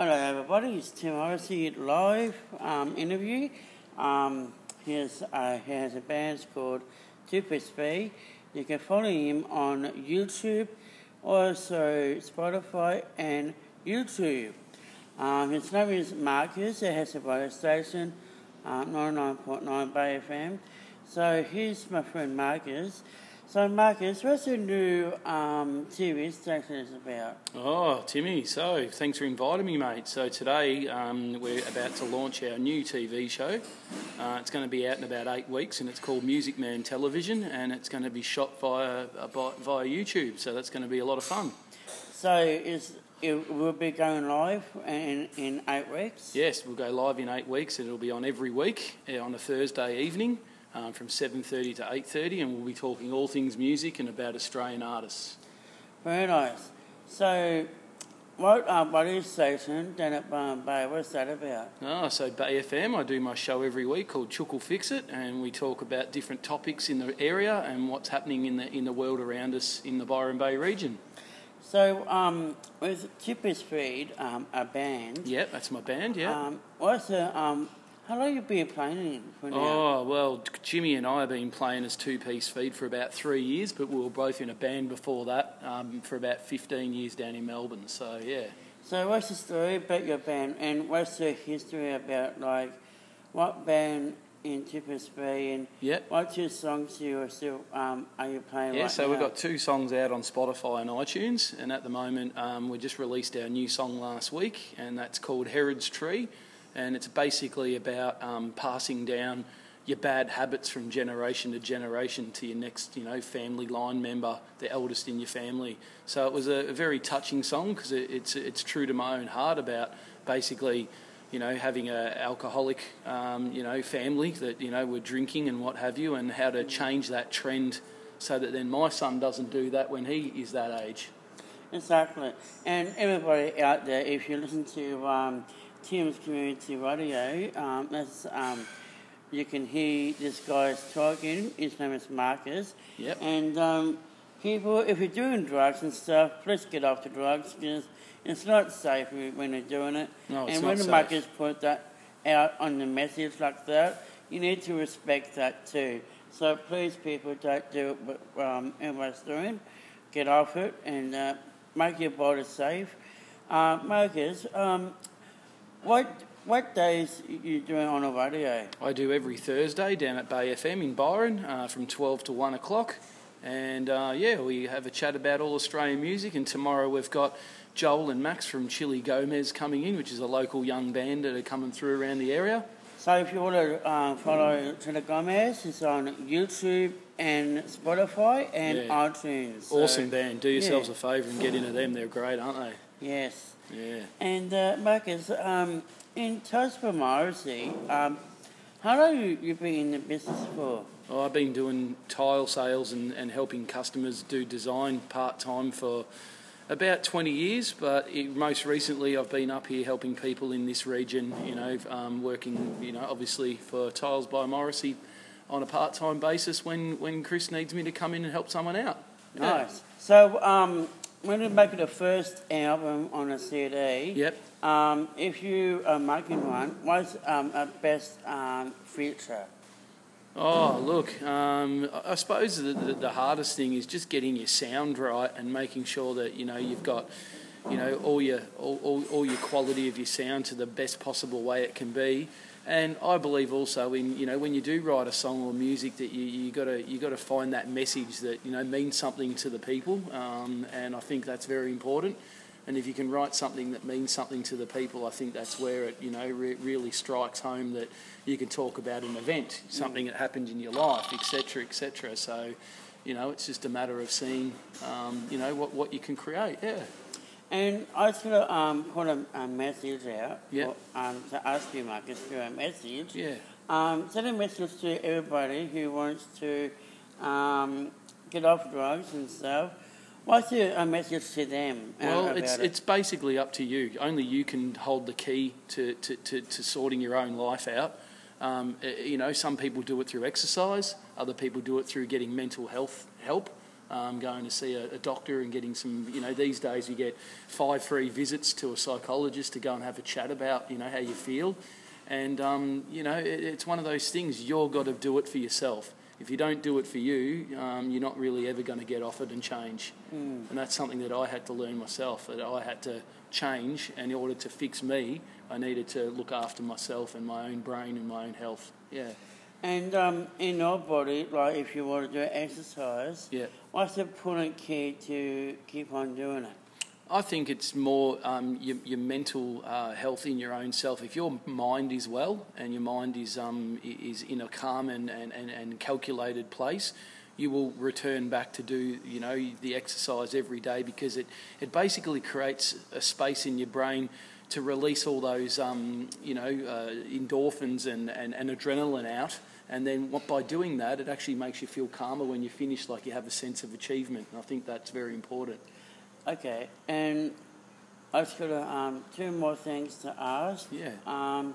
Hello, everybody. It's Tim Morrissey live um, interview. Um, he, has, uh, he has a band called Speed. You can follow him on YouTube, also Spotify and YouTube. Um, his name is Marcus. He has a radio station, uh, 99.9 Bay FM. So here's my friend Marcus. So Marcus, what's your new um, TV station is about? Oh, Timmy, so thanks for inviting me, mate. So today um, we're about to launch our new TV show. Uh, it's going to be out in about eight weeks and it's called Music Man Television and it's going to be shot via, uh, via YouTube. So that's going to be a lot of fun. So is it will be going live in, in eight weeks? Yes, we'll go live in eight weeks and it'll be on every week uh, on a Thursday evening um, from 7.30 to 8.30 and we'll be talking all things music and about Australian artists. Very nice. So what uh, radio station down at Byron Bay, what's that about? Oh, so Bay FM, I do my show every week called Chuckle Fix It and we talk about different topics in the area and what's happening in the, in the world around us in the Byron Bay region. So, um, with Chipper Speed, um, a band. Yep, that's my band, yeah. Um, what's the um, how long have you been playing for now? Oh, well, Jimmy and I have been playing as two piece feed for about three years, but we were both in a band before that um, for about 15 years down in Melbourne, so yeah. So, what's the story about your band and what's the history about, like, what band in Chippers Bay and yep. what two songs you are still um, are you playing yeah, right so now? we've got two songs out on Spotify and iTunes, and at the moment um, we just released our new song last week, and that's called Hereditary and it's basically about um, passing down your bad habits from generation to generation to your next, you know, family line member, the eldest in your family. So it was a, a very touching song because it, it's it's true to my own heart about basically, you know, having a alcoholic, um, you know, family that you know were drinking and what have you, and how to change that trend so that then my son doesn't do that when he is that age. Exactly, and everybody out there, if you listen to. Um, Tim's Community Radio. Um, that's, um, you can hear this guy's talking. His name is Marcus. Yep. And um, people, if you're doing drugs and stuff, please get off the drugs because it's not safe when you're doing it. No, it's and not when safe. Marcus put that out on the message like that, you need to respect that too. So please, people, don't do what um, everyone's doing. Get off it and uh, make your body safe. Uh, Marcus, um, what what days you doing on a radio? I do every Thursday down at Bay FM in Byron uh, from 12 to 1 o'clock. And uh, yeah, we have a chat about all Australian music. And tomorrow we've got Joel and Max from Chili Gomez coming in, which is a local young band that are coming through around the area. So if you want to uh, follow Chili Gomez, it's on YouTube and Spotify and Yeah. iTunes. So, Awesome band. Do yourselves a favour and get into them. They're great, aren't they? Yes. Yeah. And uh, Marcus, um, in Tosca Morrissey, um, how long you you been in the business for? Oh, I've been doing tile sales and, and helping customers do design part time for about 20 years, but it, most recently I've been up here helping people in this region, you know, um, working, you know, obviously for Tiles by Morrissey on a part time basis when, when Chris needs me to come in and help someone out. Yeah. Nice. So um, when you make the first album on a CD, Yep. um, if you are making one, what's um, a best um, feature? Oh, look, um, I suppose the, the, the hardest thing is just getting your sound right and making sure that, you know, you've got, you know, all your, all, all, all your quality of your sound to the best possible way it can be. And I believe also in, you know, when you do write a song or music that you, you gotta, you gotta find that message that, you know, means something to the people. Um, and I think that's very important. And if you can write something that means something to the people, I think that's where it, you know, re- really strikes home that you can talk about an event, something that happened in your life, etc., etc. So, you know, it's just a matter of seeing, um, you know, what, what you can create. Yeah. And I going to um, put a, a message out Yeah. for, um, to ask you, Marcus, for a message. Yeah. Um, send a message to everybody who wants to um, get off drugs and stuff. What's your a message to them? uh, Well, it's it? it's basically up to you. Only you can hold the key to, to, to, to sorting your own life out. Um, eh, you know, some people do it through exercise. Other people do it through getting mental health help. um, going to see a, a, doctor and getting some, you know, these days you get five free visits to a psychologist to go and have a chat about, you know, how you feel. And, um, you know, it, it's one of those things, you've got to do it for yourself. If you don't do it for you, um, you're not really ever going to get offered and change. Mm. And that's something that I had to learn myself, that I had to change. And in order to fix me, I needed to look after myself and my own brain and my own health. Yeah. And um, in your body, like if you want to do exercise, yeah. what's the important key to keep on doing it? I think it's more um, your, your, mental uh, health in your own self. If your mind is well and your mind is um, is in a calm and, and, and calculated place, you will return back to do you know the exercise every day because it, it basically creates a space in your brain to release all those um, you know uh, endorphins and, and, and adrenaline out and then what, by doing that it actually makes you feel calmer when you finish like you have a sense of achievement and I think that's very important. Okay, and I've got um, two more things to ask. Yeah. Um,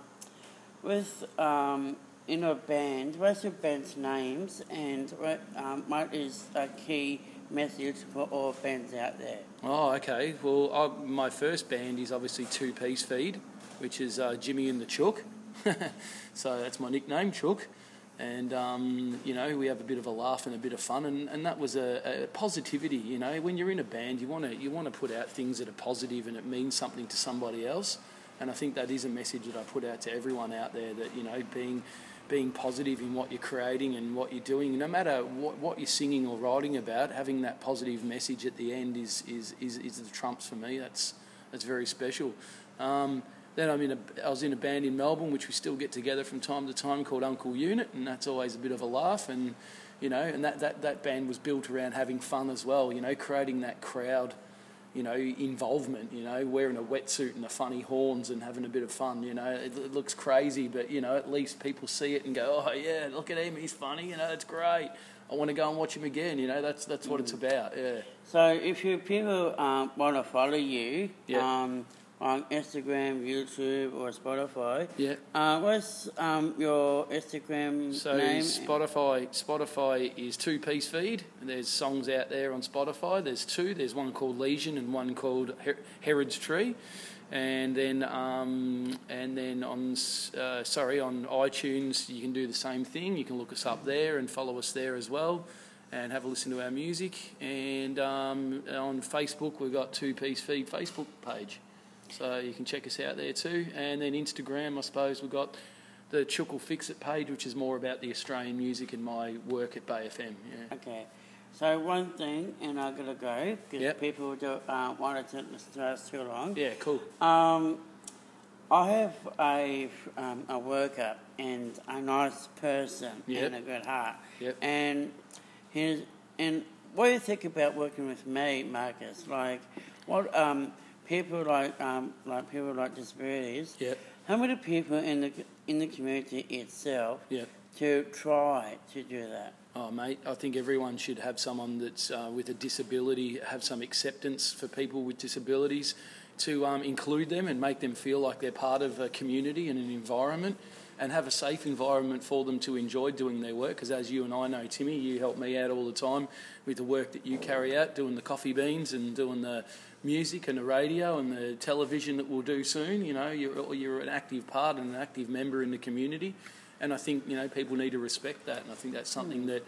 with um, in a band, what's your band's names and what, um, what is a key message for all bands out there? Oh, okay. Well, I, my first band is obviously Two Piece Feed, which is uh, Jimmy and the Chook. so that's my nickname, Chook and um, you know we have a bit of a laugh and a bit of fun and, and that was a, a, positivity you know. When you're in a band you want to you want to put out things that are positive and it means something to somebody else. And I think that is a message that I put out to everyone out there that you know being being positive in what you're creating and what you're doing no matter what, what you're singing or writing about having that positive message at the end is is, is, is the trumps for me. That's that's very special. Um, then I'm in a, I was in a band in Melbourne, which we still get together from time to time, called Uncle Unit, and that's always a bit of a laugh. And you know, and that, that, that band was built around having fun as well. You know, creating that crowd, you know, involvement. You know, wearing a wetsuit and the funny horns and having a bit of fun. You know, it, it looks crazy, but you know, at least people see it and go, "Oh yeah, look at him, he's funny." You know, it's great. I want to go and watch him again. You know, that's that's what it's about. Yeah. So if you people um, want to follow you, yeah. Um, on Instagram, YouTube, or Spotify. Yeah. Uh, what's um, your Instagram so name? Spotify. Spotify is two piece feed. There's songs out there on Spotify. There's two. There's one called Legion and one called Her- Hereditary. And then, um, and then on uh, sorry on iTunes, you can do the same thing. You can look us up there and follow us there as well and have a listen to our music. And um, on Facebook, we've got Two Piece Feed Facebook page. So you can check us out there too. And then Instagram, I suppose we've got the Chook Fix It page, which is more about the Australian music and my work at Bay FM. Yeah. Okay. So one thing, and I'm gonna go because yep. people don't uh, want to listen to us too long. Yeah, cool. Um, I have a um, a worker and a nice person yep. and a good heart. Yep. And his and what do you think about working with me, Marcus? Like, what um, people like um, like people like disabilities. Yep. How many people in the in the community itself yep. to try to do that? Oh, mate, I think everyone should have someone that's uh, with a disability, have some acceptance for people with disabilities, to um, include them and make them feel like they're part of a community and an environment and have a safe environment for them to enjoy doing their work. Because as you and I know, Timmy, you help me out all the time with the work that you carry out, doing the coffee beans and doing the music and the radio and the television that we'll do soon. You know, you're, you're an active part and an active member in the community. And I think, you know, people need to respect that. And I think that's something that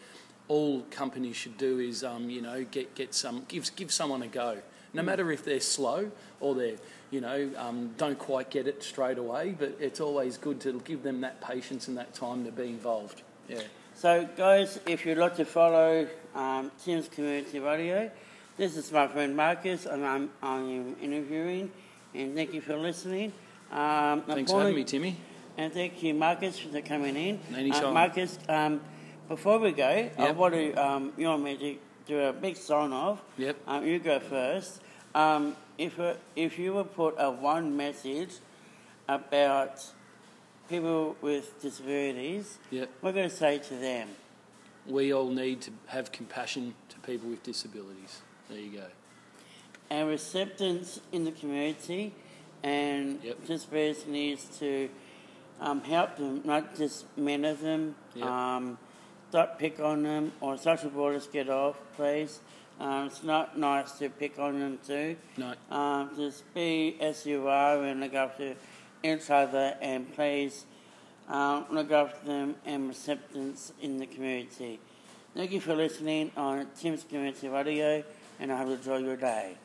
all companies should do is, um, you know, get, get some, give, give someone a go. No matter if they're slow or they're, you know, um, don't quite get it straight away, but it's always good to give them that patience and that time to be involved. Yeah. So, guys, if you'd like to follow um, Tim's Community Radio, this is my friend Marcus, and I'm, I'm interviewing, and thank you for listening. Um, Thanks for having me, Timmy. And thank you, Marcus, for coming in. Anytime. Uh, Marcus, um, before we go, yep. I want to, um, you want me to do a big sign off. Yep. Um, you go first. Um, if, uh, if you would put a one message about people with disabilities, yep. we're going to say to them. We all need to have compassion to people with disabilities. There you go. And acceptance in the community, and yep. needs to um, help them, not just men of them. Yep. Um, stop pick on them or social borders get off, please. Um, it's not nice to pick on them too. No. Um, just be as you are and look after each other and please um, look after them and acceptance in the community. Thank you for listening on Tim's Community Radio and I hope you enjoy your day.